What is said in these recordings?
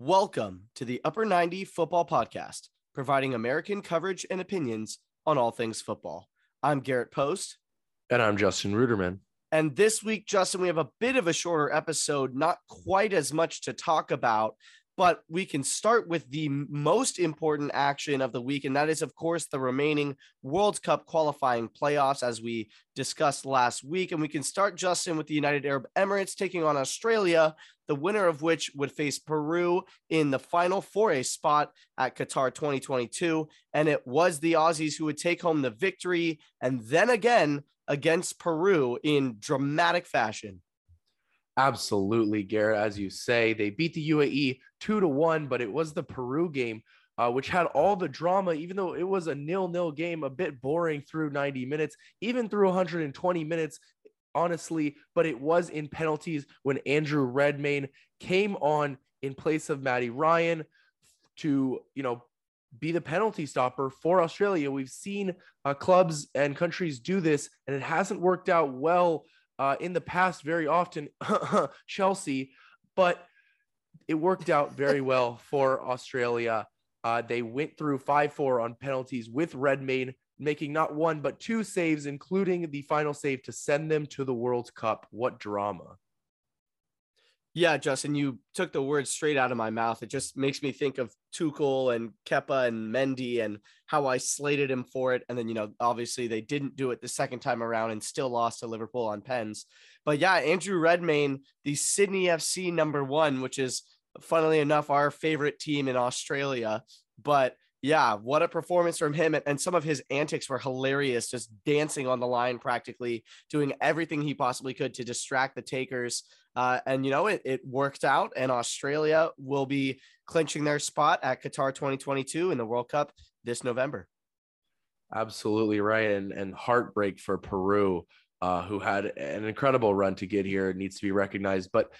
Welcome to the Upper 90 Football Podcast, providing American coverage and opinions on all things football. I'm Garrett Post. And I'm Justin Ruderman. And this week, Justin, we have a bit of a shorter episode, not quite as much to talk about, but we can start with the most important action of the week. And that is, of course, the remaining World Cup qualifying playoffs, as we discussed last week. And we can start, Justin, with the United Arab Emirates taking on Australia, the winner of which would face Peru in the final for a spot at Qatar 2022. And it was the Aussies who would take home the victory. And then again, against Peru in dramatic fashion. Absolutely, Garrett. As you say, they beat the UAE two to one, but it was the Peru game, uh, which had all the drama, even though it was a nil-nil game, a bit boring through 90 minutes, even through 120 minutes, honestly. But it was in penalties when Andrew Redmayne came on in place of Matty Ryan to, you know, be the penalty stopper for Australia. We've seen uh, clubs and countries do this, and it hasn't worked out well uh, in the past very often, Chelsea, but it worked out very well for Australia. Uh, they went through 5 4 on penalties with Redmayne, making not one, but two saves, including the final save to send them to the World Cup. What drama! Yeah, Justin, you took the words straight out of my mouth. It just makes me think of Tuchel and Kepa and Mendy and how I slated him for it. And then, you know, obviously they didn't do it the second time around and still lost to Liverpool on pens. But yeah, Andrew Redmayne, the Sydney FC number one, which is funnily enough our favorite team in Australia. But yeah, what a performance from him. And some of his antics were hilarious, just dancing on the line practically, doing everything he possibly could to distract the takers. Uh, and, you know, it, it worked out, and Australia will be clinching their spot at Qatar 2022 in the World Cup this November. Absolutely right. And, and heartbreak for Peru, uh, who had an incredible run to get here, needs to be recognized. But,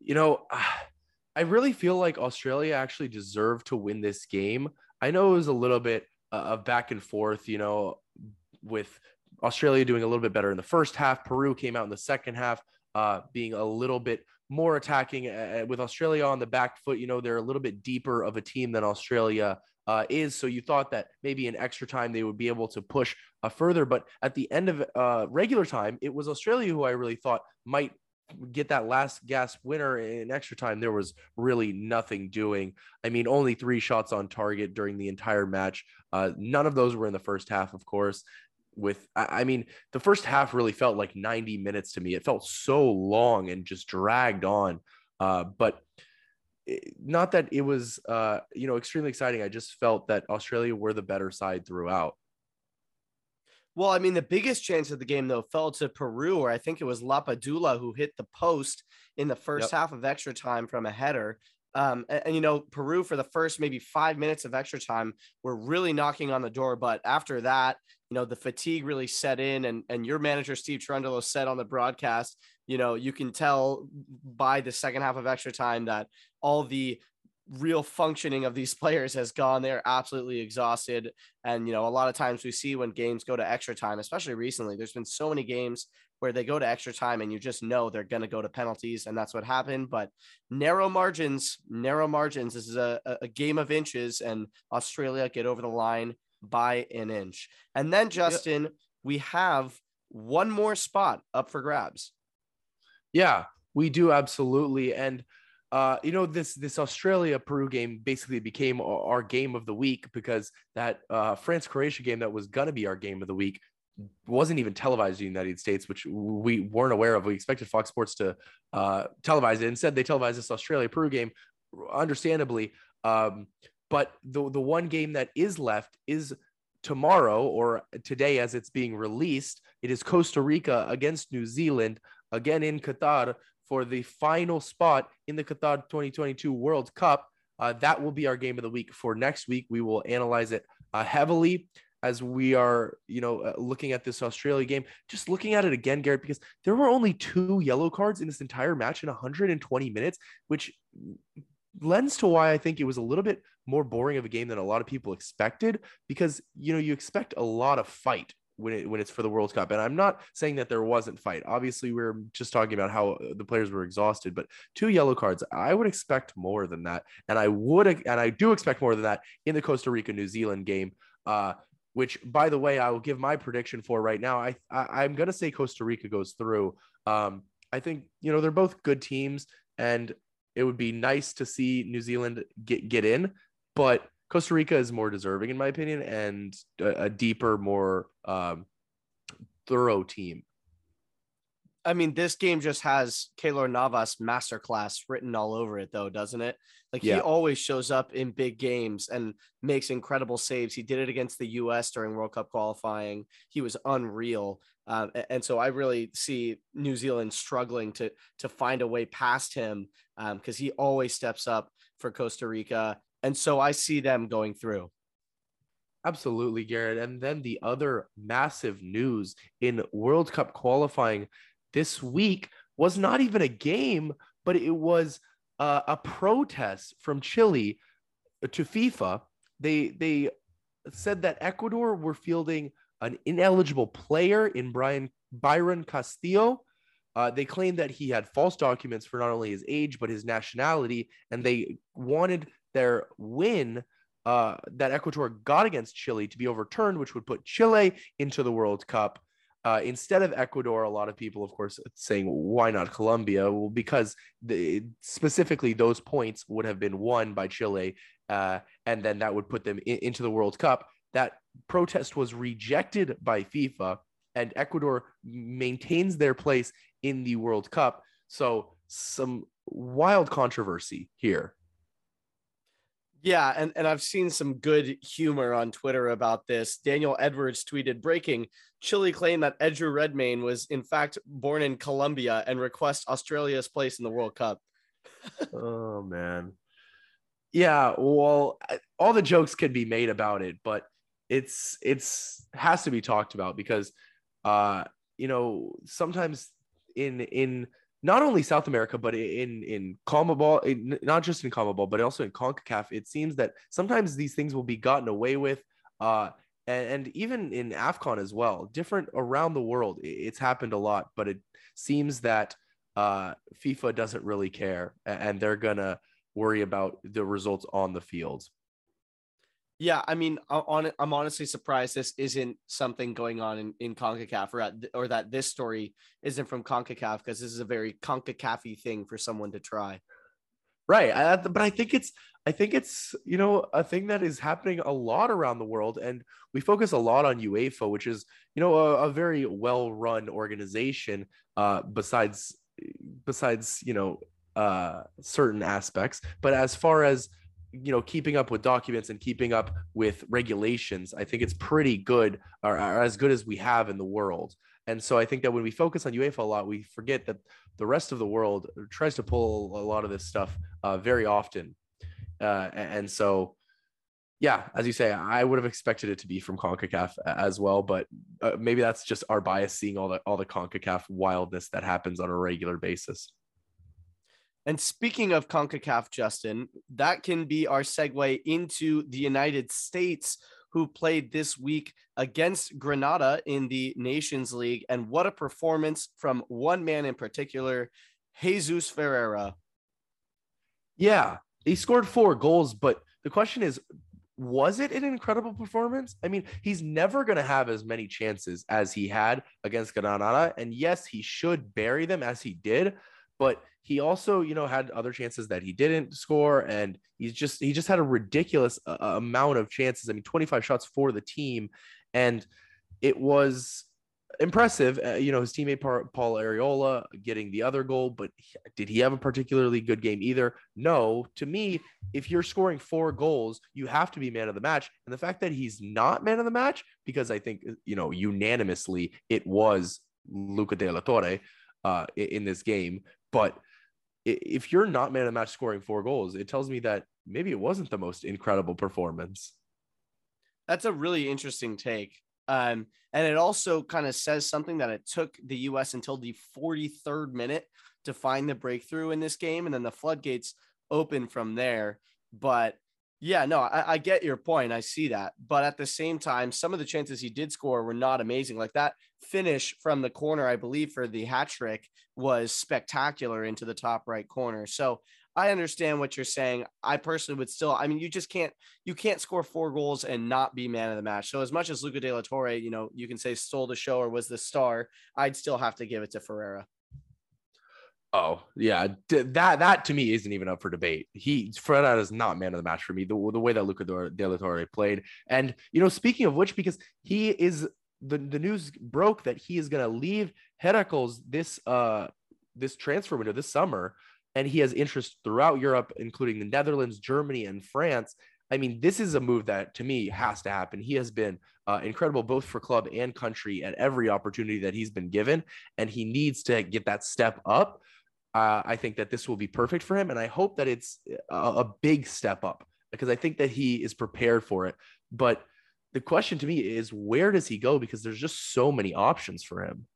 you know, I really feel like Australia actually deserved to win this game. I know it was a little bit uh, of back and forth, you know, with Australia doing a little bit better in the first half. Peru came out in the second half uh, being a little bit more attacking uh, with Australia on the back foot. You know, they're a little bit deeper of a team than Australia uh, is. So you thought that maybe in extra time they would be able to push uh, further. But at the end of uh, regular time, it was Australia who I really thought might get that last gasp winner in extra time. There was really nothing doing. I mean, only three shots on target during the entire match. Uh, none of those were in the first half, of course with I mean the first half really felt like 90 minutes to me. It felt so long and just dragged on. Uh, but not that it was uh, you know extremely exciting. I just felt that Australia were the better side throughout. Well, I mean, the biggest chance of the game though fell to Peru, or I think it was Lapadula who hit the post in the first yep. half of extra time from a header. Um, and, and, you know, Peru for the first maybe five minutes of extra time were really knocking on the door. But after that, you know, the fatigue really set in. And, and your manager, Steve Cherundolo, said on the broadcast, you know, you can tell by the second half of extra time that all the real functioning of these players has gone. They're absolutely exhausted. And, you know, a lot of times we see when games go to extra time, especially recently, there's been so many games where they go to extra time and you just know they're going to go to penalties. And that's what happened. But narrow margins, narrow margins. This is a, a game of inches, and Australia get over the line by an inch. And then, Justin, yep. we have one more spot up for grabs. Yeah, we do absolutely. And uh, you know this this Australia Peru game basically became our game of the week because that uh, France Croatia game that was gonna be our game of the week wasn't even televised in the United States, which we weren't aware of. We expected Fox Sports to uh, televise it. Instead, they televised this Australia Peru game, understandably. Um, but the the one game that is left is tomorrow or today, as it's being released. It is Costa Rica against New Zealand again in Qatar for the final spot in the Qatar 2022 World Cup. Uh, that will be our game of the week for next week. We will analyze it uh, heavily as we are, you know, uh, looking at this Australia game, just looking at it again, Garrett, because there were only two yellow cards in this entire match in 120 minutes, which lends to why I think it was a little bit more boring of a game than a lot of people expected because, you know, you expect a lot of fight when it when it's for the World Cup. And I'm not saying that there wasn't fight. Obviously, we are just talking about how the players were exhausted, but two yellow cards, I would expect more than that. And I would and I do expect more than that in the Costa Rica New Zealand game. Uh, which by the way, I will give my prediction for right now. I, I am gonna say Costa Rica goes through. Um, I think you know they're both good teams, and it would be nice to see New Zealand get get in, but Costa Rica is more deserving, in my opinion, and a, a deeper, more um, thorough team. I mean, this game just has Keylor Navas masterclass written all over it, though, doesn't it? Like yeah. he always shows up in big games and makes incredible saves. He did it against the U.S. during World Cup qualifying. He was unreal, uh, and so I really see New Zealand struggling to to find a way past him because um, he always steps up for Costa Rica and so I see them going through. Absolutely, Garrett. And then the other massive news in World Cup qualifying this week was not even a game, but it was uh, a protest from Chile to FIFA. They they said that Ecuador were fielding an ineligible player in Brian Byron Castillo. Uh, they claimed that he had false documents for not only his age but his nationality, and they wanted their win uh, that Ecuador got against Chile to be overturned, which would put Chile into the World Cup. Uh, instead of Ecuador, a lot of people, of course, saying why not Colombia? Well, because the, specifically those points would have been won by Chile, uh, and then that would put them in, into the World Cup. That protest was rejected by FIFA, and Ecuador maintains their place in the World Cup. So some wild controversy here. Yeah, and, and I've seen some good humor on Twitter about this. Daniel Edwards tweeted breaking Chile claim that Edger Redmayne was in fact born in Colombia and request Australia's place in the World Cup. oh man. Yeah, well, all the jokes can be made about it, but it's it's has to be talked about because uh you know, sometimes in in not only South America, but in in CONMEBOL, not just in CONMEBOL, but also in CONCACAF, it seems that sometimes these things will be gotten away with. Uh, and, and even in AFCON as well, different around the world, it's happened a lot, but it seems that uh, FIFA doesn't really care and they're to worry about the results on the field. Yeah, I mean, on I'm honestly surprised this isn't something going on in, in CONCACAF or, at, or that this story isn't from CONCACAF because this is a very CONCACAF thing for someone to try. Right. I, but I think it's I think it's you know a thing that is happening a lot around the world, and we focus a lot on UEFA, which is you know a, a very well run organization. Uh, besides besides you know uh, certain aspects, but as far as you know keeping up with documents and keeping up with regulations i think it's pretty good or, or, as good as we have in the world. And so i think that when we focus on uefa a lot we forget that the rest of the world tries to pull a lot of this stuff uh, very often. Uh, and so yeah as you say i would have expected it to be from concacaf as well but uh, maybe that's just our bias seeing all the all the concacaf wildness that happens on a regular basis and speaking of CONCACAF, Justin, that can be our segue into the United States, who played this week against Grenada in the Nations League. And what a performance from one man in particular, Jesus Ferreira. Yeah, he scored four goals, but the question is, was it an incredible performance? I mean, he's never going to have as many chances as he had against Grenada. And yes, he should bury them as he did, but he also, you know, had other chances that he didn't score, and he's just he just had a ridiculous uh, uh amount of chances. I mean, 25 shots for the team, and it was impressive. Uh, you know, his teammate Paul Arriola getting the other goal, but did he have a particularly good game either? No. To me, if you're scoring four goals, you have to be man of the match. And the fact that he's not man of the match, because I think you know unanimously it was Luca De La Torre uh, in this game, but if you're not man of the match scoring four goals, it tells me that maybe it wasn't the most incredible performance. That's a really interesting take. Um, and it also kind of says something that it took the US until the 43rd minute to find the breakthrough in this game. And then the floodgates open from there. But Yeah, no, I, I, get your point. I see that. But at the same time, some of the chances he did score were not amazing. Like that finish from the corner, I believe, for the hat trick was spectacular into the top right corner. So I understand what you're saying. I personally would still, I mean, you just can't, you can't score four goals and not be man of the match. So as much as Luca De La Torre, you know, you can say stole the show or was the star, I'd still have to give it to Ferreira. Oh yeah, that that to me isn't even up for debate. He Ferreira is not man of the match for me. The, the way that Luca De La Torre played, and you know, speaking of which, because he is the the news broke that he is going to leave Heracles this uh this transfer window this summer, and he has interest throughout Europe, including the Netherlands, Germany, and France. I mean, this is a move that to me has to happen. He has been uh, incredible both for club and country at every opportunity that he's been given, and he needs to get that step up uh, I think that this will be perfect for him, and I hope that it's a, a big step up because I think that he is prepared for it. But the question to me is, where does he go? Because there's just so many options for him.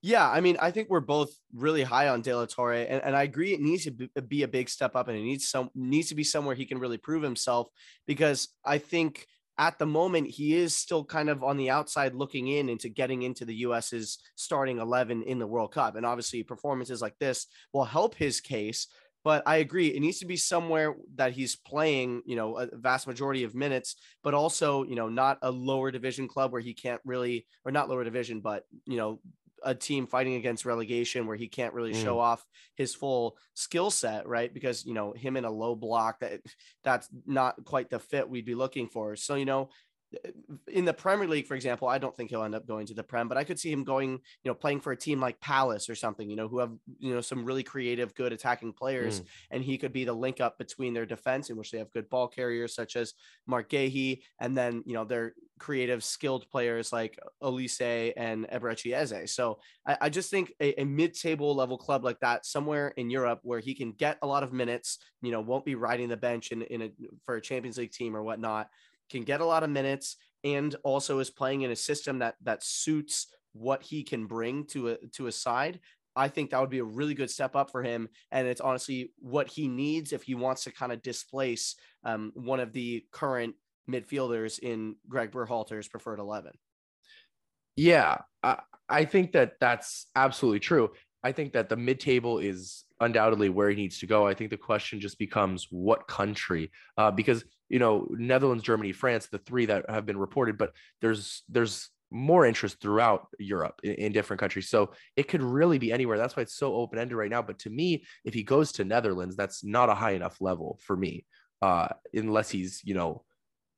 Yeah, I mean, I think we're both really high on De La Torre, and, and I agree it needs to be a big step up, and it needs some needs to be somewhere he can really prove himself. Because I think at the moment he is still kind of on the outside looking in into getting into the US's starting 11 in the World Cup. And obviously performances like this will help his case. But I agree it needs to be somewhere that he's playing, you know, a vast majority of minutes, but also, you know, not a lower division club where he can't really or not lower division, but you know, a team fighting against relegation where he can't really mm. show off his full skill set, right? Because you know him in a low block that that's not quite the fit we'd be looking for. So you know in the Premier League, for example, I don't think he'll end up going to the Prem, but I could see him going, you know, playing for a team like Palace or something, you know, who have, you know, some really creative, good attacking players. Mm. And he could be the link up between their defense, in which they have good ball carriers such as Marc Guéhi, and then, you know, their creative, skilled players like Olise and Eberechi Eze. So I, I, just think a, a mid table level club like that, somewhere in Europe where he can get a lot of minutes, you know, won't be riding the bench in, in a, for a Champions League team or whatnot can get a lot of minutes and also is playing in a system that that suits what he can bring to a to a side. I think that would be a really good step up for him, and it's honestly what he needs if he wants to kind of displace um, one of the current midfielders in Greg Berhalter's preferred eleven. Yeah, I, I think that that's absolutely true. I think that the mid table is undoubtedly where he needs to go. I think the question just becomes what country, uh, because you know Netherlands, Germany, France, the three that have been reported, but there's there's more interest throughout Europe in, in different countries. So it could really be anywhere. That's why it's so open ended right now. But to me, if he goes to Netherlands, that's not a high enough level for me, uh, unless he's you know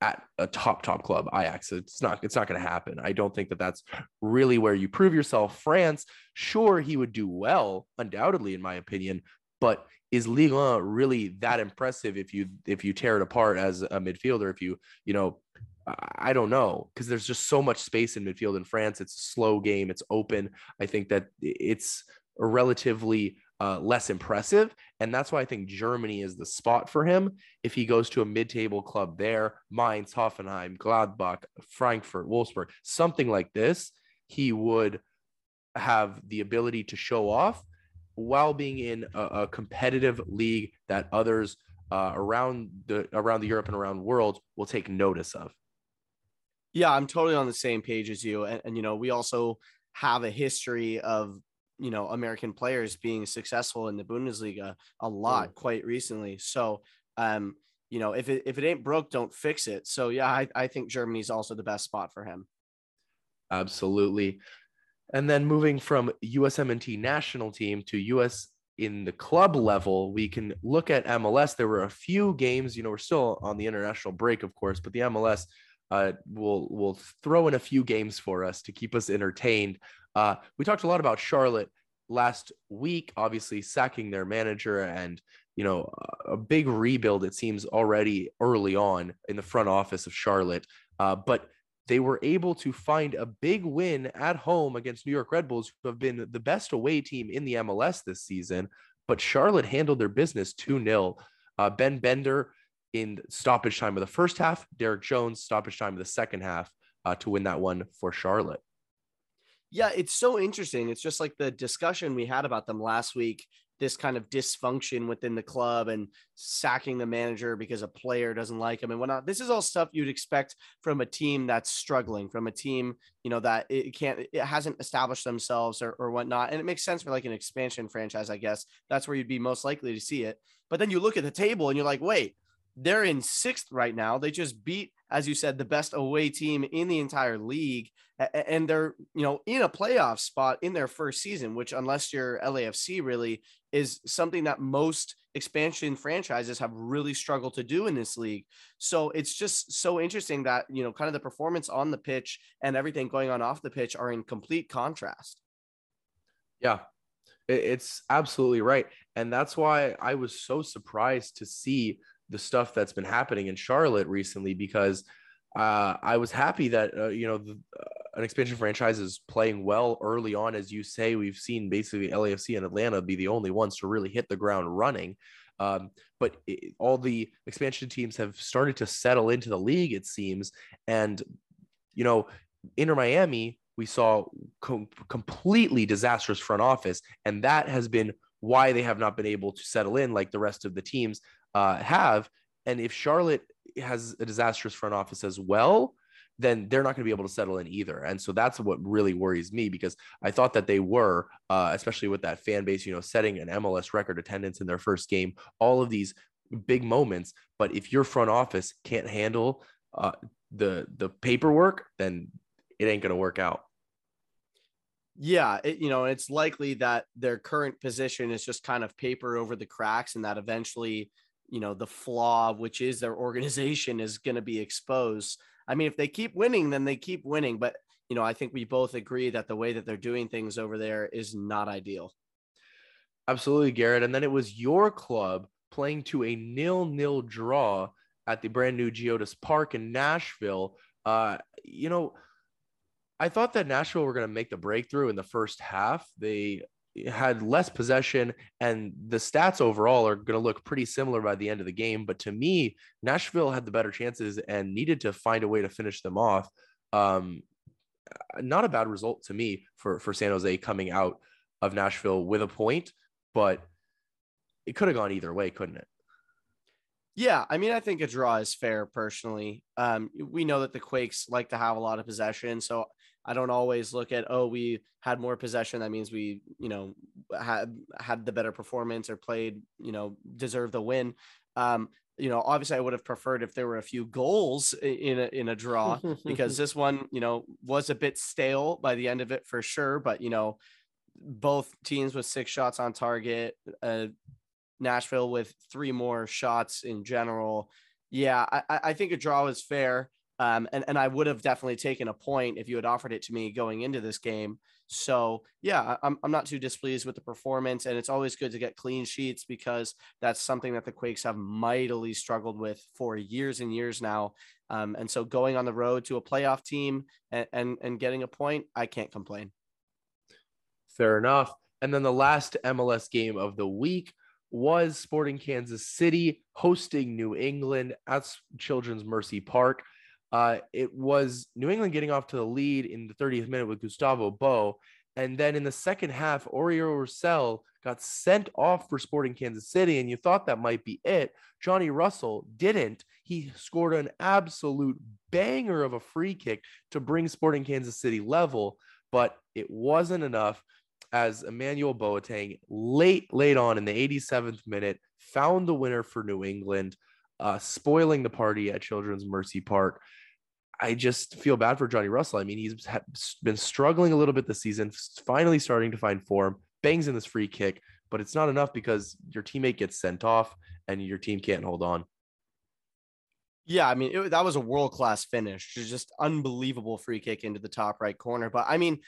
at a top top club Ajax. It's not it's not going to happen. I don't think that that's really where you prove yourself. France, sure he would do well, undoubtedly in my opinion, but is Ligue 1 really that impressive if you if you tear it apart as a midfielder if you you know I don't know because there's just so much space in midfield in France. It's a slow game. It's open. I think that it's a relatively uh, less impressive. And that's why I think Germany is the spot for him. If he goes to a mid table club there, Mainz, Hoffenheim, Gladbach, Frankfurt, Wolfsburg, something like this, he would have the ability to show off while being in a, a competitive league that others uh, around the around the Europe and around the world will take notice of. Yeah, I'm totally on the same page as you. And, and you know, we also have a history of you know American players being successful in the Bundesliga a lot mm. quite recently. So um, you know, if it if it ain't broke, don't fix it. So yeah, I, I think Germany's also the best spot for him. Absolutely. And then moving from USMNT national team to US in the club level, we can look at MLS. There were a few games, you know, we're still on the international break, of course, but the MLS uh, will will throw in a few games for us to keep us entertained. Uh, we talked a lot about Charlotte last week, obviously sacking their manager and you know a big rebuild. It seems already early on in the front office of Charlotte, uh, but they were able to find a big win at home against New York Red Bulls, who have been the best away team in the MLS this season. But Charlotte handled their business 2 0. Uh, ben Bender in stoppage time of the first half, Derrick Jones stoppage time of the second half uh, to win that one for Charlotte. Yeah, it's so interesting. It's just like the discussion we had about them last week this kind of dysfunction within the club and sacking the manager because a player doesn't like him and whatnot. This is all stuff you'd expect from a team that's struggling, from a team, you know, that it can't, it hasn't established themselves or, or whatnot. And it makes sense for like an expansion franchise, I guess. That's where you'd be most likely to see it. But then you look at the table and you're like, wait, they're in sixth right now. They just beat, as you said, the best away team in the entire league. And they're, you know, in a playoff spot in their first season, which, unless you're LAFC, really is something that most expansion franchises have really struggled to do in this league. So it's just so interesting that, you know, kind of the performance on the pitch and everything going on off the pitch are in complete contrast. Yeah, it's absolutely right. And that's why I was so surprised to see the stuff that's been happening in Charlotte recently because uh, I was happy that uh, you know the, uh, an expansion franchise is playing well early on, as you say. We've seen basically LAFC and Atlanta be the only ones to really hit the ground running. Um, but it, all the expansion teams have started to settle into the league, it seems. And you know, Inter Miami, we saw com- completely disastrous front office, and that has been why they have not been able to settle in like the rest of the teams uh, have. And if Charlotte has a disastrous front office as well, then they're not going to be able to settle in either. And so that's what really worries me because I thought that they were, uh, especially with that fan base, you know, setting an MLS record attendance in their first game, all of these big moments. But if your front office can't handle uh, the the paperwork, then it ain't going to work out. Yeah, it, you know, it's likely that their current position is just kind of paper over the cracks, and that eventually you know the flaw which is their organization is going to be exposed. I mean if they keep winning then they keep winning but you know i think we both agree that the way that they're doing things over there is not ideal. Absolutely garrett and then it was your club playing to a nil-nil draw at the brand new geodis park in nashville. Uh you know I thought that Nashville were going to make the breakthrough in the first half. They had less possession and the stats overall are going to look pretty similar by the end of the game. But to me nashville had the better chances and needed to find a way to finish them off. Um, not a bad result to me for for san jose coming out of nashville with a point but it could have gone either way couldn't it? Yeah, I mean, I think a draw is fair personally. Um, we know that the Quakes like to have a lot of possession, so I don't always look at oh we had more possession that means we you know had had the better performance or played you know deserve the win. Um, you know, obviously, I would have preferred if there were a few goals in a, in a draw because this one, you know, was a bit stale by the end of it for sure. But you know, both teams with six shots on target, uh, Nashville with three more shots in general. Yeah, I, I think a draw is fair. Um, and, and I would have definitely taken a point if you had offered it to me going into this game. So yeah, I'm, I'm not too displeased with the performance and it's always good to get clean sheets because that's something that the Quakes have mightily struggled with for years and years now. Um, and so going on the road to a playoff team and, and, and getting a point, I can't complain. Fair enough. And then the last MLS game of the week was Sporting Kansas City hosting New England at Children's Mercy Park. Uh, it was New England getting off to the lead in the 30th minute with Gustavo Bou. And then in the second half, Oriol Rosell got sent off for Sporting Kansas City, and you thought that might be it. Johnny Russell didn't. He scored an absolute banger of a free kick to bring Sporting Kansas City level, but it wasn't enough as Emmanuel Boateng late, late on in the 87th minute found the winner for New England, uh, spoiling the party at Children's Mercy Park. I just feel bad for Johnny Russell. I mean, he's been struggling a little bit this season, finally starting to find form, bangs in this free kick, but it's not enough because your teammate gets sent off and your team can't hold on. Yeah, I mean, it, that was a world class finish. Just unbelievable free kick into the top right corner. But I mean,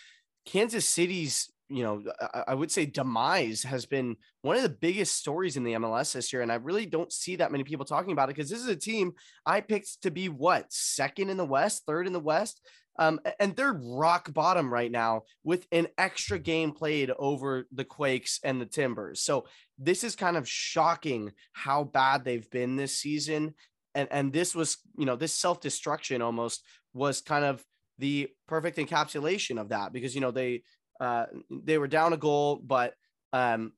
Kansas City's you know, I, would say demise has been one of the biggest stories in the MLS this year. And I really don't see that many people talking about it because this is a team I picked to be what second in the West, third in the West. Um, and they're rock bottom right now with an extra game played over the Quakes and the Timbers. So this is kind of shocking how bad they've been this season. And, and this was, you know, this self destruction almost was kind of the perfect encapsulation of that because, you know, they, uh, they were down a goal, but um,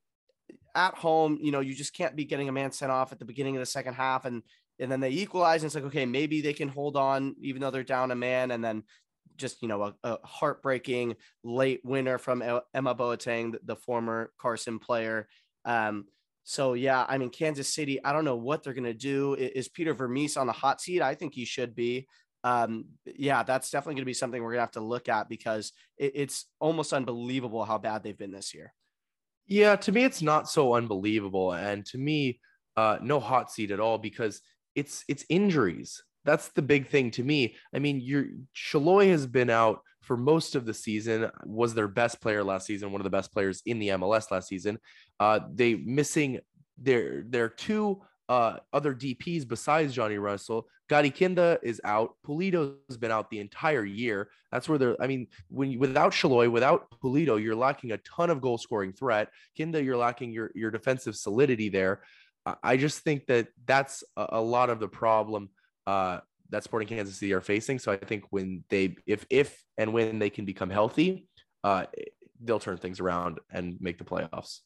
at home, you know, you just can't be getting a man sent off at the beginning of the second half and and then they equalize and it's like okay maybe they can hold on even though they're down a man and then just you know a, a heartbreaking late winner from Emma Boateng, the, former Carson player. Um, so yeah, I mean Kansas City. I don't know what they're gonna do. Is, Peter Vermes on the hot seat? I think he should be. Um, yeah, that's definitely gonna be something we're gonna have to look at because it, it's almost unbelievable how bad they've been this year. Yeah, to me, it's not so unbelievable, and to me, uh, no hot seat at all because it's it's injuries that's the big thing to me. I mean, your Salloi has been out for most of the season. Was their best player last season, one of the best players in the MLS last season. Uh, they missing their their two uh, other DPS besides Johnny Russell. Gadi Kinda is out. Pulido's been out the entire year. That's where they're. I mean, when you, without Salloi, without Pulido, you're lacking a ton of goal scoring threat. Kinda, you're lacking your your defensive solidity there. I just think that that's a, a lot of the problem uh, that Sporting Kansas City are facing. So I think when they, if if and when they can become healthy, uh, they'll turn things around and make the playoffs.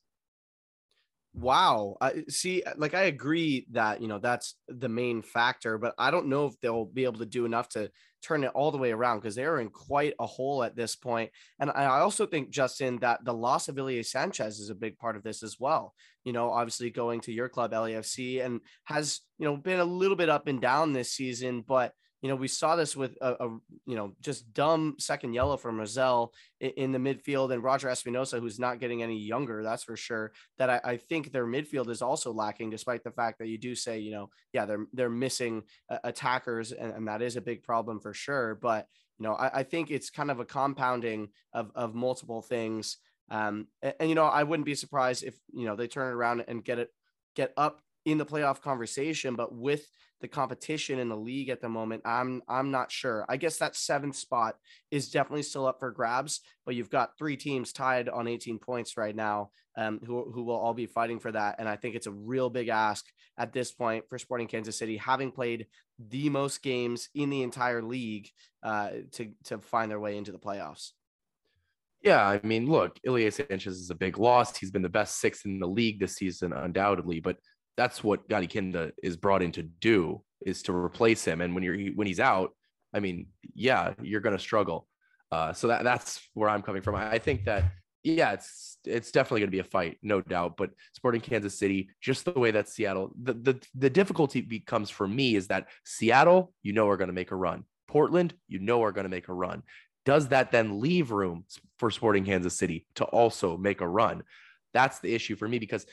Wow. I see uh, like I agree that, you know, that's the main factor, but I don't know if they'll be able to do enough to turn it all the way around because they're in quite a hole at this point. And I also think Justin that the loss of Ilie Sanchez is a big part of this as well. You know, obviously going to your club LAFC and has, you know, been a little bit up and down this season, but you know, we saw this with a, a you know just dumb second yellow from Rosell in, in, the midfield and Roger Espinoza, who's not getting any younger, that's for sure. That I, I, think their midfield is also lacking, despite the fact that you do say, you know, yeah, they're they're missing uh, attackers, and, and, that is a big problem for sure. But you know, I, I think it's kind of a compounding of of multiple things. Um, and, and you know, I wouldn't be surprised if you know they turn it around and get it get up in the playoff conversation, but with the competition in the league at the moment, I'm I'm not sure. I guess that seventh spot is definitely still up for grabs, but you've got three teams tied on 18 points right now, um, who who will all be fighting for that. And I think it's a real big ask at this point for Sporting Kansas City, having played the most games in the entire league, uh, to to find their way into the playoffs. Yeah, I mean, look, Ilie Sanchez is a big loss. He's been the best sixth in the league this season, undoubtedly, but that's what Gadi Kinda is brought in to do is to replace him. And when you're when he's out, I mean, yeah, you're going to struggle. Uh, so that that's where I'm coming from. I think that yeah, it's it's definitely going to be a fight, no doubt. But Sporting Kansas City, just the way that Seattle, the the the difficulty becomes for me is that Seattle, you know, are going to make a run. Portland, you know, are going to make a run. Does that then leave room for Sporting Kansas City to also make a run? That's the issue for me because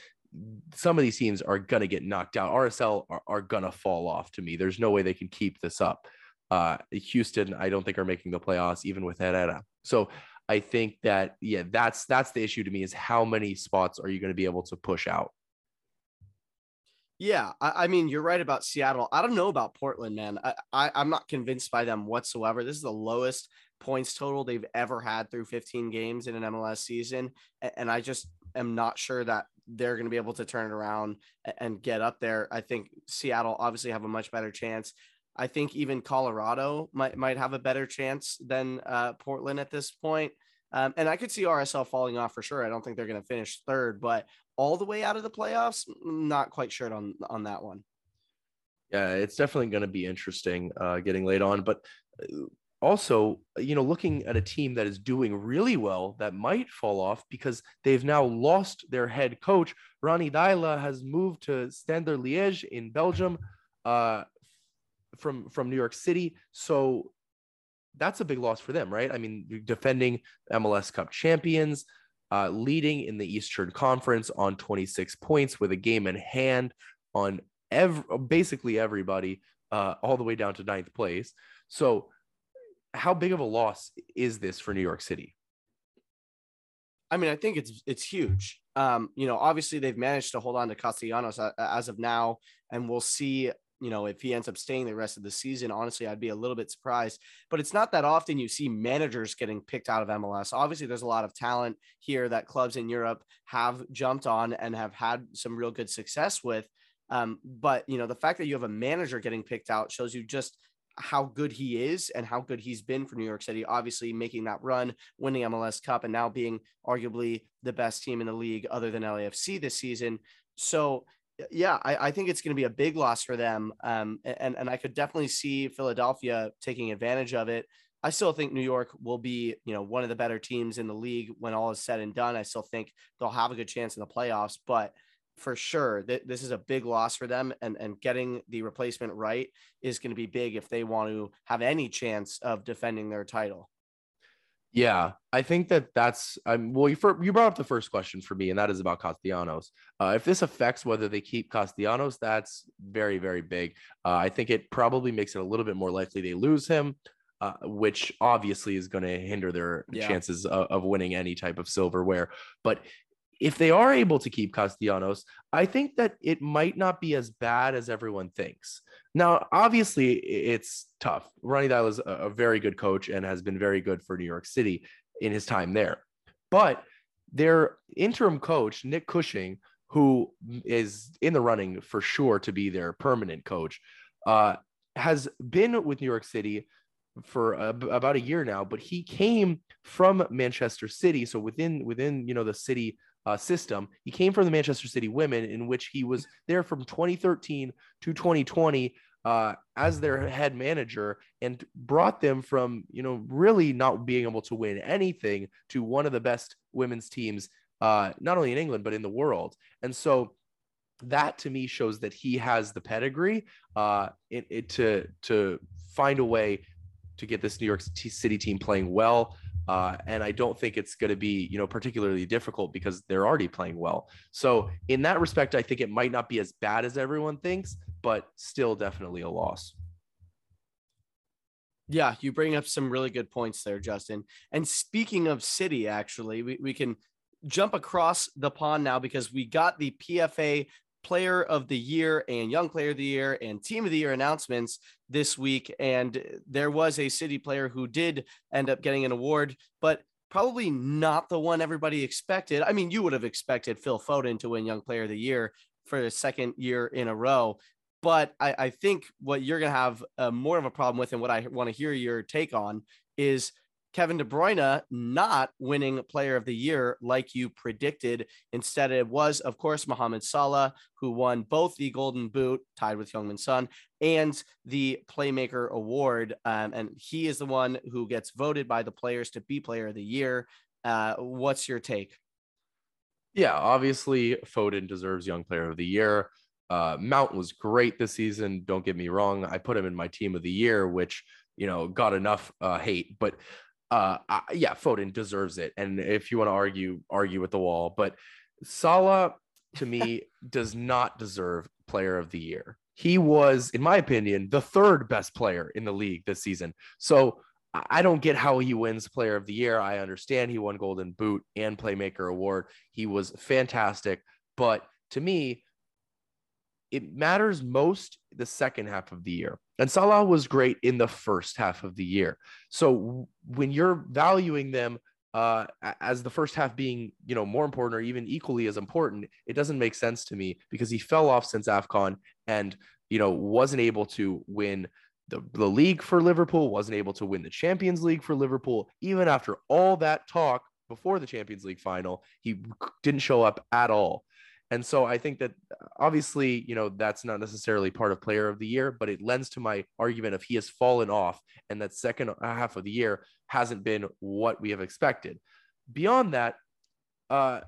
some of these teams are going to get knocked out. RSL are, are going to fall off to me. There's no way they can keep this up. Uh, Houston, I don't think are making the playoffs even with Herrera. So I think that yeah, that's that's the issue to me is how many spots are you going to be able to push out? Yeah, I, I, mean you're right about Seattle. I don't know about Portland, man. I, I I'm not convinced by them whatsoever. This is the lowest points total they've ever had through 15 games in an MLS season, and I just am not sure that they're going to be able to turn it around and get up there. I think Seattle obviously have a much better chance. I think even Colorado might might have a better chance than uh, Portland at this point. Um, and I could see RSL falling off for sure. I don't think they're going to finish third, but all the way out of the playoffs, not quite sure on on that one. Yeah, it's definitely going to be interesting uh, getting laid on. But uh, also, you know, looking at a team that is doing really well that might fall off because they've now lost their head coach. Ronny Deila has moved to Standard Liège in Belgium uh, from, from New York City. So that's a big loss for them, right? I mean, defending MLS Cup champions, uh, leading in the Eastern Conference on 26 points with a game in hand on every, basically everybody, uh, all the way down to ninth place. So how big of a loss is this for New York City? I mean, I think it's it's huge. Um, you know, obviously they've managed to hold on to Castellanos as of now, and we'll see. You know, if he ends up staying the rest of the season, honestly, I'd be a little bit surprised. But it's not that often you see managers getting picked out of MLS. Obviously, there's a lot of talent here that clubs in Europe have jumped on and have had some real good success with. Um, but you know, the fact that you have a manager getting picked out shows you just how good he is and how good he's been for New York City. Obviously, making that run, winning MLS Cup, and now being arguably the best team in the league other than LAFC this season. So, yeah, I, I think it's going to be a big loss for them. Um, and, and I could definitely see Philadelphia taking advantage of it. I still think New York will be, you know, one of the better teams in the league when all is said and done. I still think they'll have a good chance in the playoffs, but for sure that this is a big loss for them and and getting the replacement right is going to be big if they want to have any chance of defending their title yeah, I think that that's I'm well. You, for, you brought up the first question for me, and that is about Castellanos. Uh, if this affects whether they keep Castellanos, that's very very big. Uh, I think it probably makes it a little bit more likely they lose him, uh, which obviously is going to hinder their yeah. chances of, of, winning any type of silverware. But if they are able to keep Castellanos, I think that it might not be as bad as everyone thinks. Now, obviously, it's tough. Ronny Deila is a very good coach and has been very good for New York City in his time there. But their interim coach, Nick Cushing, who is in the running for sure to be their permanent coach, uh, has been with New York City for about a year now. But he came from Manchester City, so within within you know the city uh, system. He came from the Manchester City Women, in which he was there from 2013 to 2020 uh, as their head manager, and brought them from you know really not being able to win anything to one of the best women's teams, uh, not only in England but in the world. And so that to me shows that he has the pedigree uh, it, it to to find a way to get this New York City team playing well. Uh, and I don't think it's going to be, you know, particularly difficult because they're already playing well. So in that respect, I think it might not be as bad as everyone thinks, but still definitely a loss. Yeah, you bring up some really good points there, Justin. And speaking of City, actually, we, we can jump across the pond now because we got the PFA player of the year and young player of the year and team of the year announcements this week. And there was a city player who did end up getting an award, but probably not the one everybody expected. I mean, you would have expected Phil Foden to win young player of the year for the second year in a row. But I, I think what you're going to have uh, more of a problem with, and what I want to hear your take on, is Kevin De Bruyne not winning player of the year like you predicted. Instead, it was, of course, Mohamed Salah, who won both the Golden Boot, tied with Heung-min Son, and the Playmaker Award. Um, and he is the one who gets voted by the players to be player of the year. Uh, what's your take? Yeah, obviously, Foden deserves Young Player of the Year. Uh, Mount was great this season. Don't get me wrong. I put him in my team of the year, which you know got enough uh, hate, but uh, I, yeah, Foden deserves it. And if you want to argue, argue with the wall. But Salah, to me, does not deserve Player of the Year. He was, in my opinion, the third best player in the league this season. So I don't get how he wins Player of the Year. I understand he won Golden Boot and Playmaker Award. He was fantastic. But to me, it matters most the second half of the year. And Salah was great in the first half of the year. So when you're valuing them uh, as the first half being, you know, more important or even equally as important, it doesn't make sense to me because he fell off since AFCON and, you know, wasn't able to win the, the league for Liverpool, wasn't able to win the Champions League for Liverpool. Even after all that talk before the Champions League final, he didn't show up at all. And so I think that obviously, you know, that's not necessarily part of player of the year, but it lends to my argument of he has fallen off and that second half of the year hasn't been what we have expected. Beyond that, uh,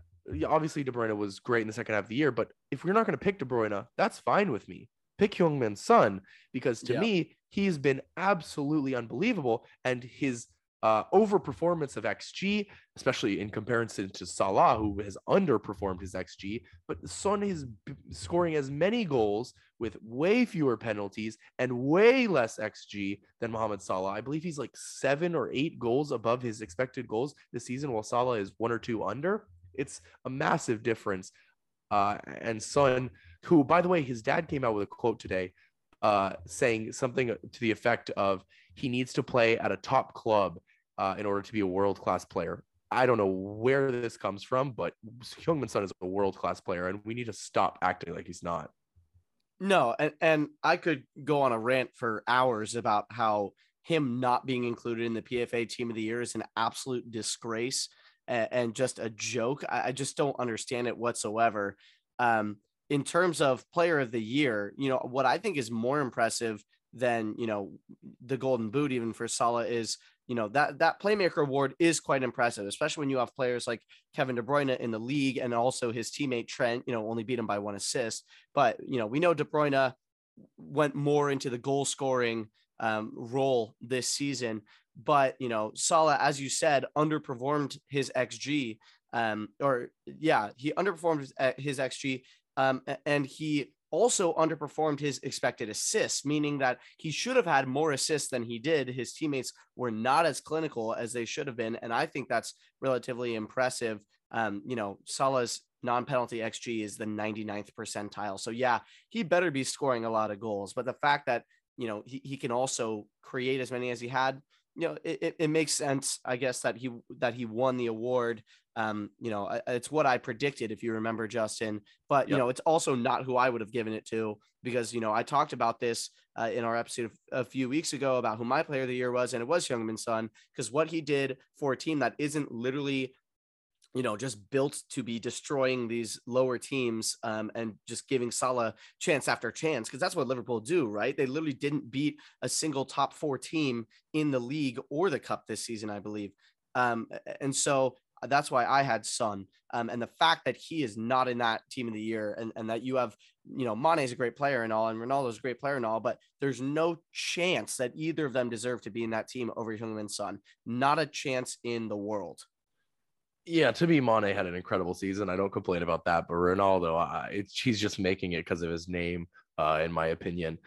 obviously De Bruyne was great in the second half of the year, but if we're not going to pick De Bruyne, that's fine with me. Pick Heung-min Son because to yeah. me, he's been absolutely unbelievable and his uh, overperformance of XG, especially in comparison to Salah, who has underperformed his XG. But Son is b- scoring as many goals with way fewer penalties and way less XG than Mohamed Salah. I believe he's like seven or eight goals above his expected goals this season, while Salah is one or two under. It's a massive difference. Uh, and Son, who, by the way, his dad came out with a quote today uh, saying something to the effect of he needs to play at a top club uh, in order to be a world class player. I don't know where this comes from, but Heung-min Son is a world class player, and we need to stop acting like he's not. No, and, and I could go on a rant for hours about how him not being included in the PFA team of the year is an absolute disgrace and, and just a joke. I, I, just don't understand it whatsoever. Um, in terms of player of the year, you know, what I think is more impressive than, you know, the golden boot, even for Salah is, you know, that, that playmaker award is quite impressive, especially when you have players like Kevin De Bruyne in the league and also his teammate Trent, you know, only beat him by one assist. But, you know, we know De Bruyne went more into the goal scoring um, role this season. But, you know, Salah, as you said, underperformed his XG. Um, or yeah, he underperformed his, uh, his XG um, and he also underperformed his expected assists, meaning that he should have had more assists than he did. His teammates were not as clinical as they should have been. And I think that's relatively impressive. Um, you know, Salah's non-penalty XG is the 99th percentile. So yeah, he better be scoring a lot of goals. But the fact that, you know, he, he can also create as many as he had, you know, it, it makes sense, I guess, that he that he won the award. Um, you know, it's what I predicted, if you remember, Justin. But you know, it's also not who I would have given it to because you know I talked about this uh, in our episode a few weeks ago about who my player of the year was, and it was Heung-min Son because what he did for a team that isn't literally you know, just built to be destroying these lower teams um, and just giving Salah chance after chance because that's what Liverpool do, right? They literally didn't beat a single top four team in the league or the cup this season, I believe. Um, and so uh, that's why I had Son. Um, and the fact that he is not in that team of the year and, and that you have, you know, Mane is a great player and all, and Ronaldo's a great player and all, but there's no chance that either of them deserve to be in that team over Heung-min Son. Not a chance in the world yeah, to me, Mane had an incredible season. I don't complain about that, but Ronaldo, I, he's just making it because of his name, uh, in my opinion.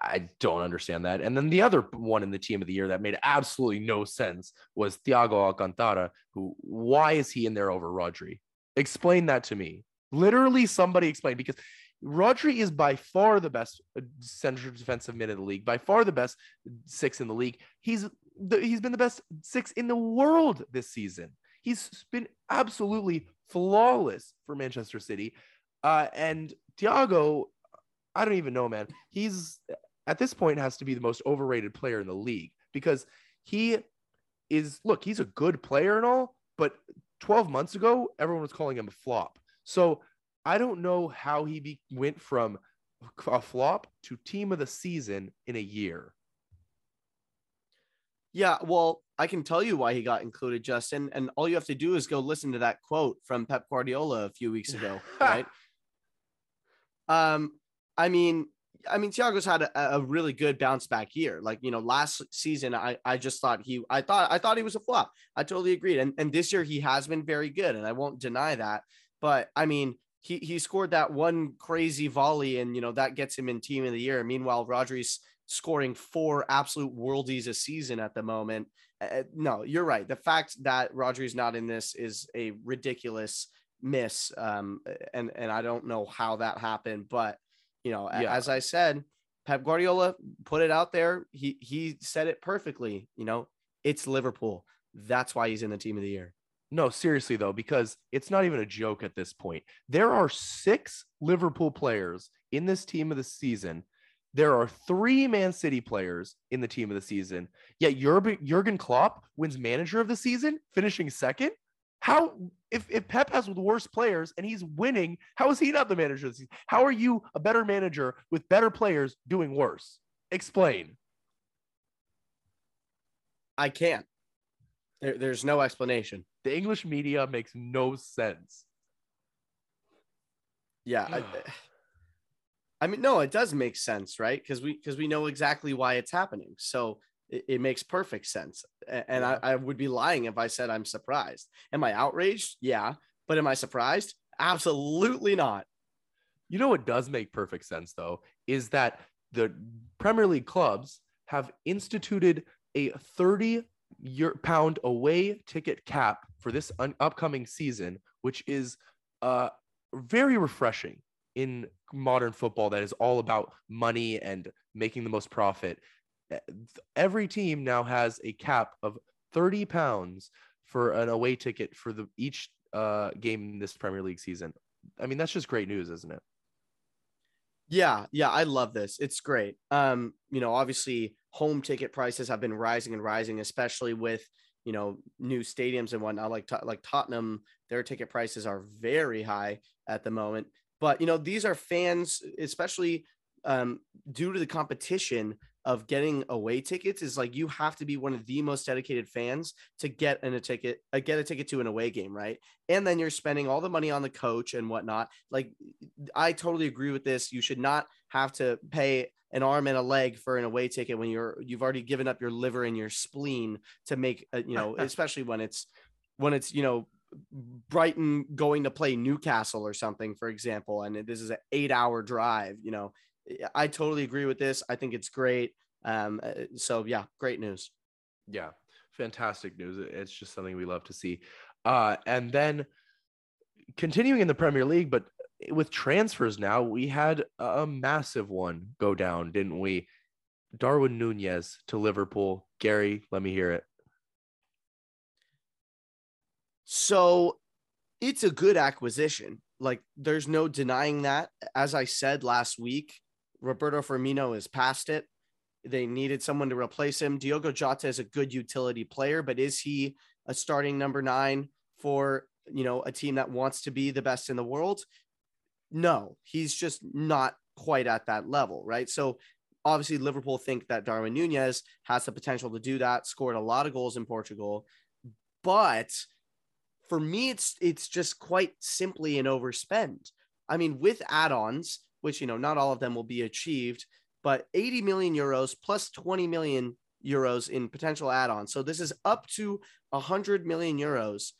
I don't understand that. And then the other one in the team of the year that made absolutely no sense was Thiago Alcantara, who, why is he in there over Rodri? Explain that to me. Literally, somebody explain because Rodri is by far the best uh, central defensive mid in the league, by far the best six in the league. He's the, he's been the best six in the world this season. He's been absolutely flawless for Manchester City. Uh, and Thiago, I don't even know, man. He's at this point has to be the most overrated player in the league because he is look, he's a good player and all, but 12 months ago, everyone was calling him a flop. So I don't know how he be, went from a flop to team of the season in a year. Yeah, well, I can tell you why he got included, Justin. And all you have to do is go listen to that quote from Pep Guardiola a few weeks ago, right? um, I mean, I mean, Thiago's had a, a, really good bounce back year. Like, you know, last season, I, I just thought he, I thought, I thought he was a flop. I totally agreed. And, and this year he has been very good. And I won't deny that. But I mean, he, he scored that one crazy volley and, you know, that gets him in team of the year. Meanwhile, Rodri's scoring four absolute worldies a season at the moment. Uh, no, you're right. The fact that Rodri's not in this is a ridiculous miss. Um, and, and I don't know how that happened, but you know, yeah. as I said, Pep Guardiola put it out there. He, he said it perfectly, you know, it's Liverpool. That's why he's in the team of the year. No, seriously though, because it's not even a joke at this point. There are six Liverpool players in this team of the season there are three Man City players in the team of the season, yet Jurgen Klopp wins manager of the season, finishing second. How, if, if Pep has the worst players and he's winning, how is he not the manager of the season? How are you a better manager with better players doing worse? Explain. I can't. There, there's no explanation. The English media makes no sense. Yeah. I, I mean, no, it does make sense, right? Because we because we know exactly why it's happening. So it, it makes perfect sense. And. I, I would be lying if I said I'm surprised. Am I outraged? Yeah. But am I surprised? Absolutely not. You know what does make perfect sense though is that the Premier League clubs have instituted a 30 year pound away ticket cap for this un- upcoming season, which is uh, very refreshing in modern football that is all about money and making the most profit. Eh, every team now has a cap of 30 pounds for an away ticket for the each uh, game this Premier League season. I mean, that's just great news, isn't it? Yeah, yeah, I love this. It's great. Um, you know, obviously home ticket prices have been rising and rising, especially with you know new stadiums and whatnot. Like like Tottenham, their ticket prices are very high at the moment. But you know, these are fans, especially um, due to the competition of getting away tickets is like you have to be one of the most dedicated fans to get in a ticket uh, get a ticket to an away game right? And then you're spending all the money on the coach and whatnot. Like i totally agree with this. You should not have to pay an arm and a leg for an away ticket when you're you've already given up your liver and your spleen to make a, you know especially when it's when it's you know brighton going to play newcastle or something for example and this is an eight hour drive you know I totally agree with this. I think it's great. Um, uh, so yeah, great news. Yeah, fantastic news. It's just something we love to see. Uh, and then continuing in the Premier League, but with transfers now, we had a massive one go down, didn't we? Darwin Núñez to Liverpool. Gary, let me hear it. So it's a good acquisition. Like, there's no denying that. As I said last week, Roberto Firmino is past it. They needed someone to replace him. Diogo Jota is a good utility player, but is he a starting number nine for you know a team that wants to be the best in the world? No, he's just not quite at that level, right? So obviously Liverpool think that Darwin Núñez has the potential to do that, scored a lot of goals in Portugal, but for me it's it's just quite simply an overspend. I mean, with add-ons, which you know not all of them will be achieved, but 80 million euros plus 20 million euros in potential add-ons. So this is up to 100 million euros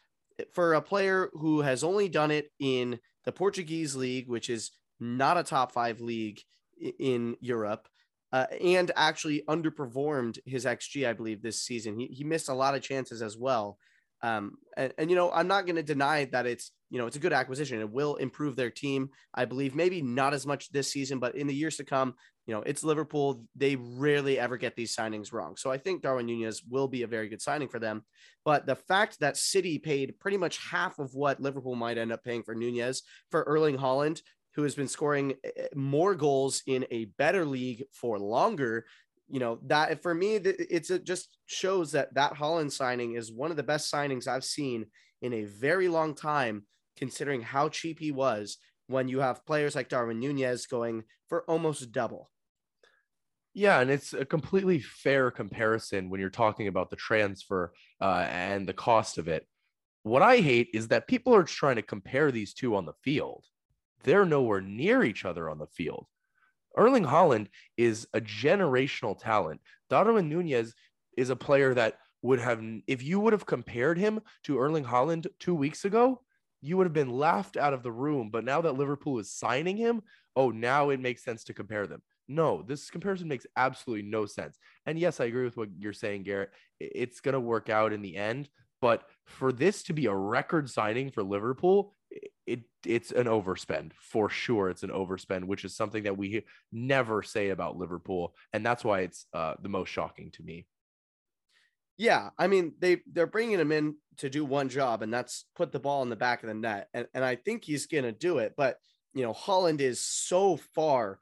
for a player who has only done it in the Portuguese league, which is not a top 5 league in Europe. Uh, and actually underperformed his xG, I believe, this season. He, he missed a lot of chances as well. Um, and, and, you know, I'm not going to deny that it's, you know, it's a good acquisition. It will improve their team. I believe maybe not as much this season, but in the years to come, you know, it's Liverpool. They rarely ever get these signings wrong. So I think Darwin Núñez will be a very good signing for them. But the fact that City paid pretty much half of what Liverpool might end up paying for Núñez for Erling Haaland, who has been scoring eh, eh, more goals in a better league for longer you know that for me it's it just shows that that Haaland signing is one of the best signings I've seen in a very long time considering how cheap he was when you have players like Darwin Núñez going for almost double. Yeah, and it's a completely fair comparison when you're talking about the transfer uh, and the cost of it. What I hate is that people are trying to compare these two on the field. They're nowhere near each other on the field. Erling Haaland is a generational talent. Darwin Núñez is a player that would have, if you would have compared him to Erling Haaland two weeks ago, you would have been laughed out of the room. But now that Liverpool is signing him, oh, now it makes sense to compare them. No, this comparison makes absolutely no sense. And yes, I agree with what you're saying, Garrett. It's going to work out in the end. But for this to be a record signing for Liverpool, it it's an overspend for sure. It's an overspend, which is something that we never say about Liverpool, and that's why it's uh, the most shocking to me. Yeah, I mean they they're bringing him in to do one job, and that's put the ball in the back of the net, and and I think he's gonna do it. But you know, Haaland is so far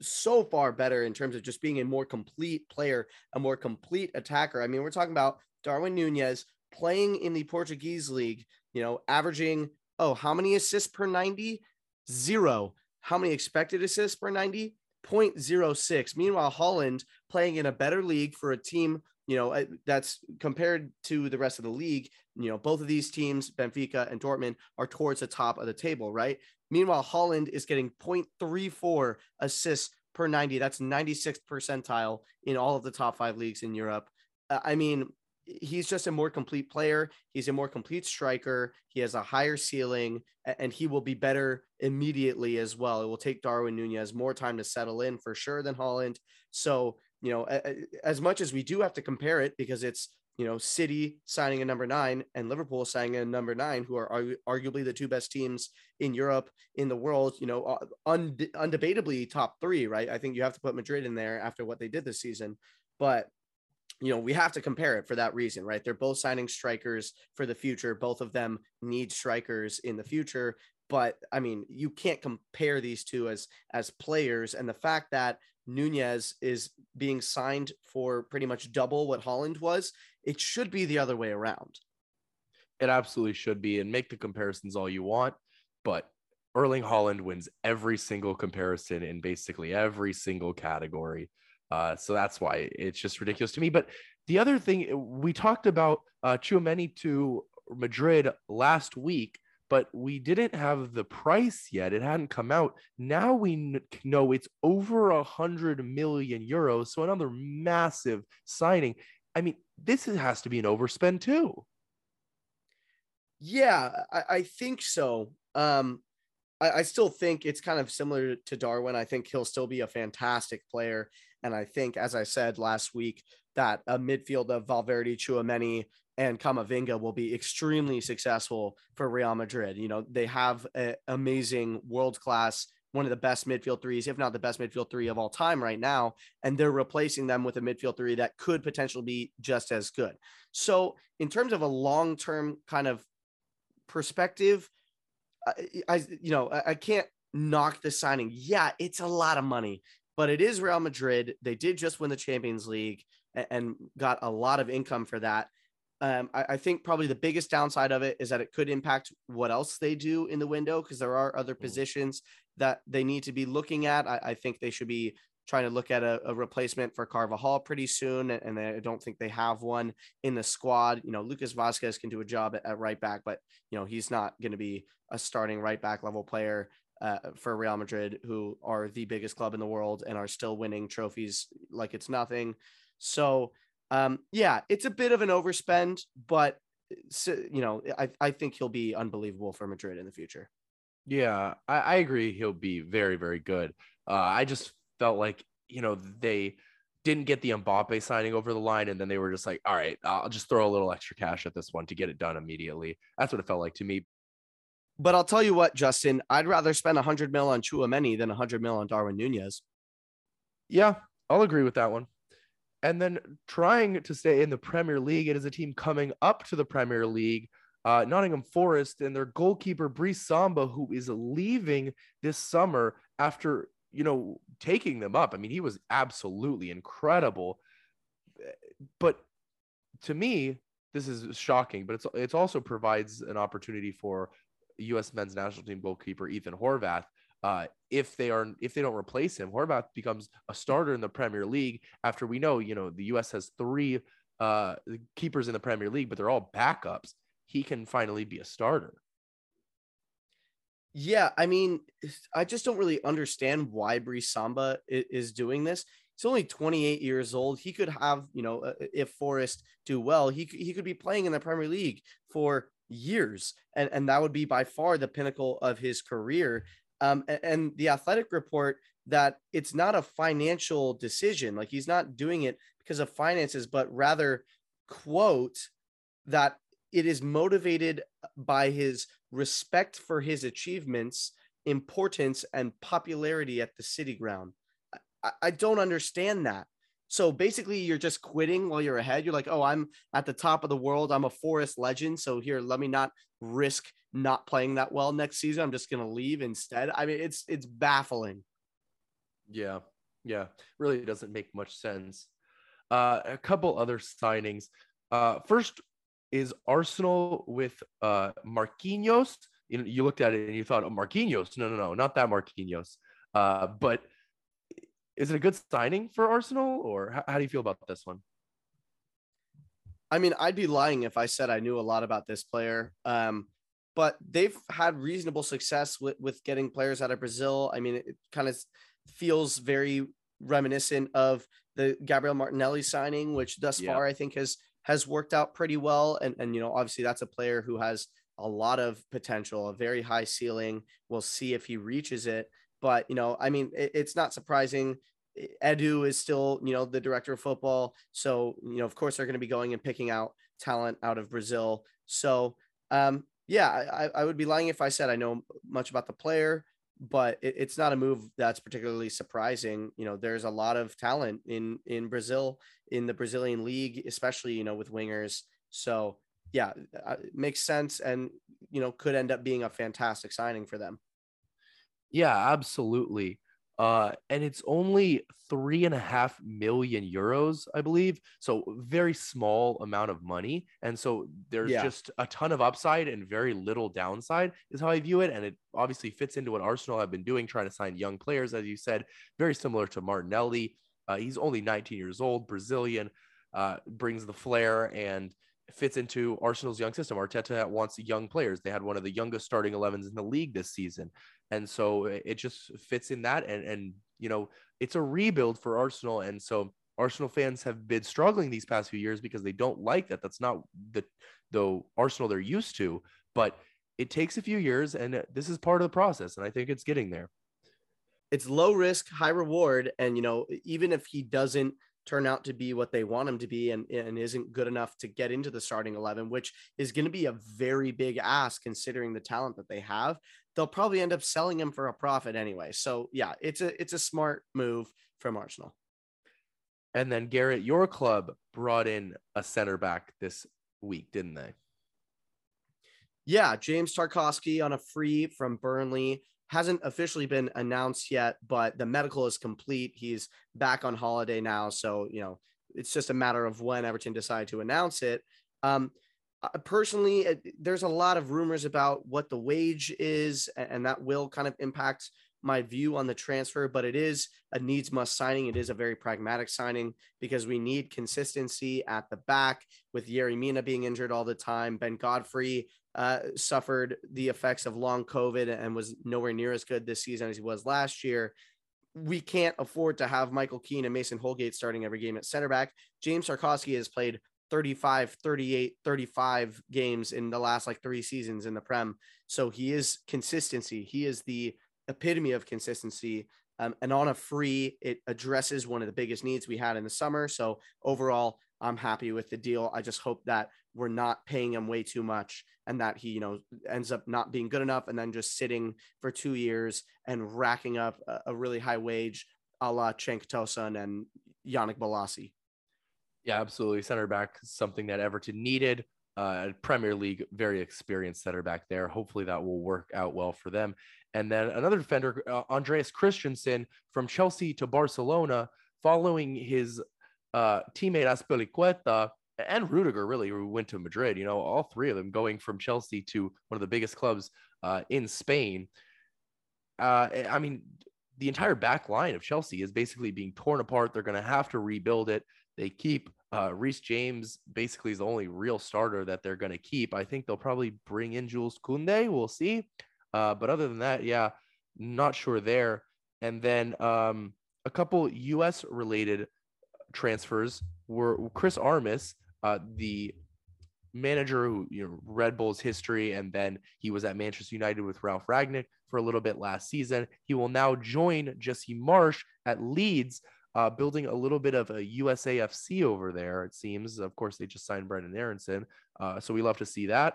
so far better in terms of just being a more complete player, a more complete attacker. I mean, we're talking about Darwin Núñez playing in the Portuguese league, you know, averaging oh, how many assists per 90? Zero. How many expected assists per 90? 0.06. Meanwhile, Haaland playing in a better league for a team, you know, that's compared to the rest of the league. You know, both of these teams, Benfica and Dortmund, are towards the top of the table, right? Meanwhile, Haaland is getting 0.34 assists per 90. That's 96th percentile in all of the top five leagues in Europe. Uh, I mean, he's just a more complete player. He's a more complete striker. He has a higher ceiling and he will be better immediately as well. It will take Darwin Núñez more time to settle in for sure than Haaland. So, you know, as much as we do have to compare it because it's, you know, City signing a number nine and Liverpool signing a number nine, who are arguably the two best teams in Europe, in the world, you know, uh, und- undebatably top three, right? I think you have to put Madrid in there after what they did this season. But you know, we have to compare it for that reason, right? They're both signing strikers for the future. Both of them need strikers in the future. but I mean, you can't compare these two as as players. And the fact that Núñez is being signed for pretty much double what Haaland was, it should be the other way around. It absolutely should be, and make the comparisons all you want, but Erling Haaland wins every single comparison in basically every single category. Uh, so that's why it's just ridiculous to me. But the other thing we talked about uh, Tchouameni to Madrid last week, but we didn't have the price yet. It hadn't come out. Now we know it's over a hundred million euros. So another massive signing. I mean, this has to be an overspend too. Yeah, I, I think so. Um, I, I still think it's kind of similar to Darwin. I think he'll still be a fantastic player. And I think, as I said last week, that a midfield of Valverde, Tchouameni, and Camavinga will be extremely successful for Real Madrid. You know, they have an amazing world class, one of the best midfield threes, if not the best midfield three of all time right now. And they're replacing them with a midfield three that could potentially be just as good. So, in terms of a long term kind of perspective, I, I you know, I, I can't knock the signing. Yeah, it's a lot of money, but it is Real Madrid. They did just win the Champions League and, and got a lot of income for that. Um, I, I, think probably the biggest downside of it is that it could impact what else they do in the window because there are other mm. positions that they need to be looking at. I, I think they should be trying to look at a, a, replacement for Carvajal pretty soon, and I don't think they have one in the squad. You know, Lucas Vázquez can do a job at, at right back, but you know he's not going to be a starting right back level player. Uh, for Real Madrid, who are the biggest club in the world and are still winning trophies like it's nothing. So um, yeah, it's a bit of an overspend, but you know, I, I think he'll be unbelievable for Madrid in the future. Yeah, I, I agree. He'll be very, very good. Uh, I just felt like, you know, they didn't get the Mbappe signing over the line. And then they were just like, all right, I'll just throw a little extra cash at this one to get it done immediately. That's what it felt like to me. But I'll tell you what, Justin, I'd rather spend 100 mil on Tchouameni than 100 mil on Darwin Núñez. Yeah, I'll agree with that one and then trying to stay in the Premier League. It is a team coming up to the Premier League, uh, Nottingham Forest, and their goalkeeper Brice Samba, who is leaving this summer after you know taking them up. I mean, he was absolutely incredible. But to me, this is shocking. But it's it also provides an opportunity for U.S. men's national team goalkeeper Ethan Horvath uh, if they are if they don't replace him, Horvath becomes a starter in the Premier League. After we know, you know, the U.S. has three uh, keepers in the Premier League, but they're all backups. He can finally be a starter. Yeah, I mean, I just don't really understand why Brice Samba is doing this. He's only 28 years old. He could have, you know, uh, if Forest do well, he he could be playing in the Premier League for years, and and that would be by far the pinnacle of his career. Um, and, and the athletic report that it's not a financial decision. Like he's not doing it because of finances, but rather, quote, that it is motivated by his respect for his achievements, importance, and popularity at the city ground. I, I don't understand that. So basically, you're just quitting while you're ahead. You're like, oh, I'm at the top of the world. I'm a forest legend. So here, let me not risk not playing that well next season. I'm just going to leave instead. I mean, it's it's baffling. Yeah, yeah, really doesn't make much sense. Uh, a couple other signings. Uh, first is Arsenal with uh, Marquinhos. You you looked at it and you thought, oh, Marquinhos. No, no, no, not that Marquinhos. Uh, but is it a good signing for Arsenal, or how, how do you feel about this one? I mean, I'd be lying if I said I knew a lot about this player. Um, but they've had reasonable success with, with getting players out of Brazil. I mean, it kind of feels very reminiscent of the Gabriel Martinelli signing, which thus yeah. far I think has has worked out pretty well. And and you know, obviously that's a player who has a lot of potential, a very high ceiling. We'll see if he reaches it. But you know, I mean, it, it's not surprising. Edu is still, you know, the director of football. So, you know, of course they're going to be going and picking out talent out of Brazil. So, um, yeah, I, I would be lying if I said I know much about the player, but it, it's not a move that's particularly surprising. You know, there's a lot of talent in in Brazil, in the Brazilian league, especially you know with wingers. So yeah, uh, it makes sense and you know could end up being a fantastic signing for them. Yeah, absolutely. Uh, and it's only three and a half million euros, I believe. So very small amount of money. And so there's yeah. just a ton of upside and very little downside, is how I view it. And it obviously fits into what Arsenal have been doing, trying to sign young players, as you said, very similar to Martinelli. Uh, he's only 19 years old, Brazilian, uh, brings the flair and fits into Arsenal's young system. Arteta wants young players. They had one of the youngest starting 11s in the league this season. And so it just fits in that. And, and, you know, it's a rebuild for Arsenal. And so Arsenal fans have been struggling these past few years because they don't like that. That's not the, the Arsenal they're used to, but it takes a few years and this is part of the process. And I think it's getting there. It's low risk, high reward. And, you know, even if he doesn't turn out to be what they want him to be and, and isn't good enough to get into the starting 11 which is going to be a very big ask considering the talent that they have. They'll probably end up selling him for a profit anyway. So yeah it's a it's a smart move from arsenal. And then garrett your club brought in a center back this week didn't they? Yeah james tarkowski on a free from burnley hasn't officially been announced yet, but the medical is complete. He's back on holiday now. So, you know, it's just a matter of when Everton decide to announce it. Um, personally, it, there's a lot of rumors about what the wage is, and that will kind of impact my view on the transfer, but it is a needs must signing. It is a very pragmatic signing because we need consistency at the back with Yerry Mina being injured all the time. Ben Godfrey uh, suffered the effects of long COVID and was nowhere near as good this season as he was last year. We can't afford to have Michael Keane and Mason Holgate starting every game at center back. James Tarkowski has played 35, 38, 35 games in the last like three seasons in the Prem. So he is consistency. He is the epitome of consistency. Um, and on a free, it addresses one of the biggest needs we had in the summer. So overall, I'm happy with the deal. I just hope that we're not paying him way too much and that he, you know, ends up not being good enough and then just sitting for two years and racking up a, a really high wage a la Cenk Tosun and Yannick Bolasie. Yeah, absolutely. Center back, something that Everton needed. Uh, Premier League, very experienced center back there. Hopefully that will work out well for them. And then another defender, uh, Andreas Christensen from Chelsea to Barcelona, following his uh, teammate Azpilicueta and Rudiger, really, who went to Madrid. You know, all three of them going from Chelsea to one of the biggest clubs uh, in Spain. Uh, I mean, the entire back line of Chelsea is basically being torn apart. They're going to have to rebuild it. They keep uh, Reece James basically is the only real starter that they're going to keep. I think they'll probably bring in Jules Koundé. We'll see. Uh, but other than that, yeah, not sure there. And then um, a couple U.S. related transfers were Chris Armas, uh, the manager who you know Red Bull's history, and then he was at Manchester United with Ralf Rangnick for a little bit last season. He will now join Jesse Marsch at Leeds. Uh, building a little bit of a USAFC over there, it seems. Of course, they just signed Brendan Aaronson, uh, so we love to see that.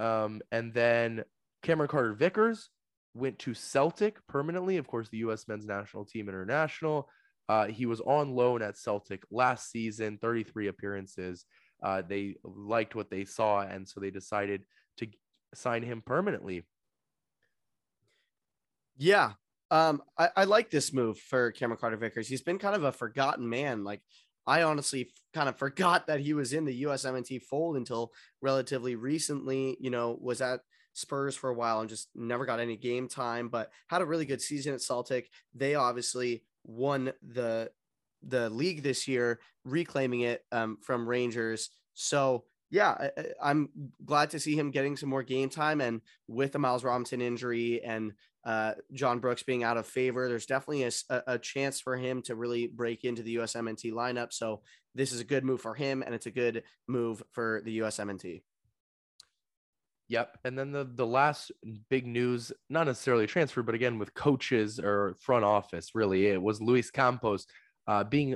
Um, and then Cameron Carter Vickers went to Celtic permanently. Of course, the U.S. men's national team international. Uh, he was on loan at Celtic last season, 33 appearances. Uh, they liked what they saw, and so they decided to sign him permanently. Yeah, um, I, I, like this move for Cameron Carter Vickers. He's been kind of a forgotten man. Like I honestly kind of forgot that he was in the USMNT fold until relatively recently. You know, was at Spurs for a while and just never got any game time, but had a really good season at Celtic. They obviously won the the league this year, reclaiming it um, from Rangers. So yeah, I, am glad to see him getting some more game time. And with the Miles Robinson injury and uh, John Brooks being out of favor, there's definitely a, a, chance for him to really break into the USMNT lineup. So this is a good move for him, and it's a good move for the USMNT. Yep. And then the the last big news, not necessarily transfer, but again with coaches or front office, really, it was Luis Campos uh, being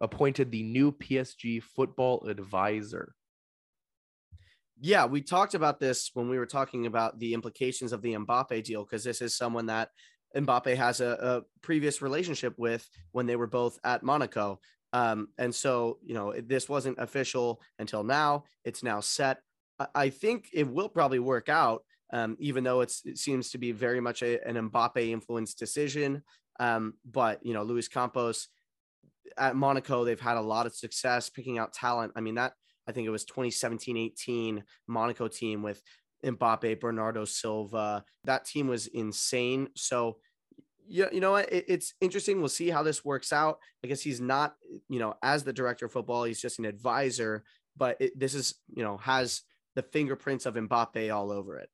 appointed the new PSG football advisor. Yeah, we talked about this when we were talking about the implications of the Mbappe deal, because this is someone that Mbappe has a, a, previous relationship with when they were both at Monaco. Um, and so, you know, this wasn't official until now. It's now set. I think it will probably work out, um, even though it seems to be very much a, an Mbappe influenced decision. Um, but, you know, Luis Campos at Monaco, they've had a lot of success picking out talent. I mean, that I think it was 2017 18 Monaco team with Mbappe, Bernardo Silva. That team was insane. So, yeah, you know what? It, it's interesting. We'll see how this works out. I guess he's not, you know, as the director of football, he's just an advisor. But it, this is, you know, has the fingerprints of Mbappe all over it.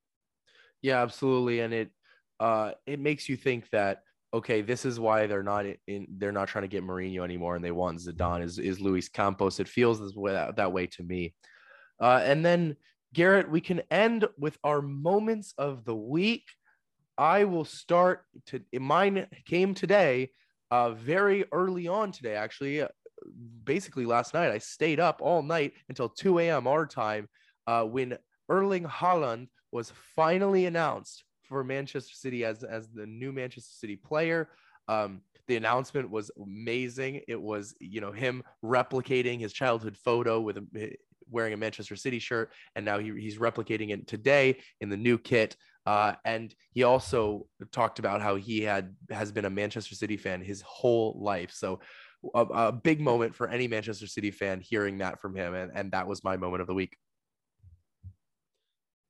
Yeah, absolutely, and it uh it makes you think that okay, this is why they're not in they're not trying to get Mourinho anymore and they want Zidane is is Luis Campos. It feels this way, that way to me. Uh, and then Garrett, we can end with our moments of the week. I will start to mine came today, uh, very early on today, actually. Uh, basically, last night I stayed up all night until 2 a.m. our time uh, when Erling Haaland was finally announced for Manchester City as as the new Manchester City player. Um, the announcement was amazing. It was you know him replicating his childhood photo with a, wearing a Manchester City shirt, and now he, he's replicating it today in the new kit. Uh, and he also talked about how he had has been a Manchester City fan his whole life. So a, a big moment for any Manchester City fan hearing that from him, and, and that was my moment of the week.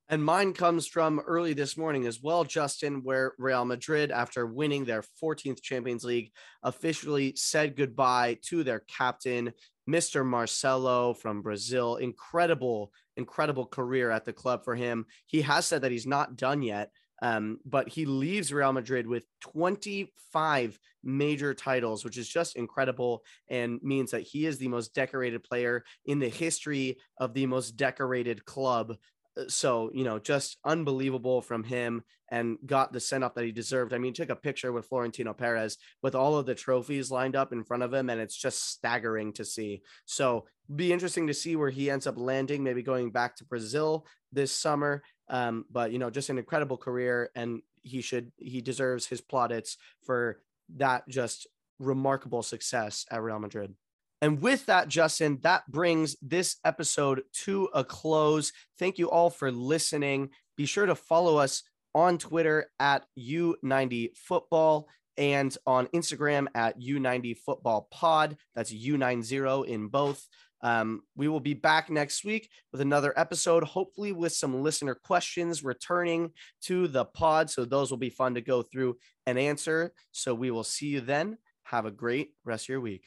And mine comes from early this morning as well, Justin, where Real Madrid, after winning their 14th Champions League, officially said goodbye to their captain, Mr. Marcelo from Brazil. Incredible, incredible career at the club for him. He has said that he's not done yet, um, but he leaves Real Madrid with 25 major titles, which is just incredible and means that he is the most decorated player in the history of the most decorated club so you know just unbelievable from him and got the send off that he deserved. I mean took a picture with florentino perez with all of the trophies lined up in front of him and it's just staggering to see. So be interesting to see where he ends up landing maybe going back to brazil this summer. Um, but you know just an incredible career and he should he deserves his plaudits for that just remarkable success at real madrid and with that, Justin, that brings this episode to a close. Thank you all for listening. Be sure to follow us on Twitter at U90Football and on Instagram at U90FootballPod. That's U90 in both. Um, we will be back next week with another episode, hopefully with some listener questions returning to the pod. So those will be fun to go through and answer. So we will see you then. Have a great rest of your week.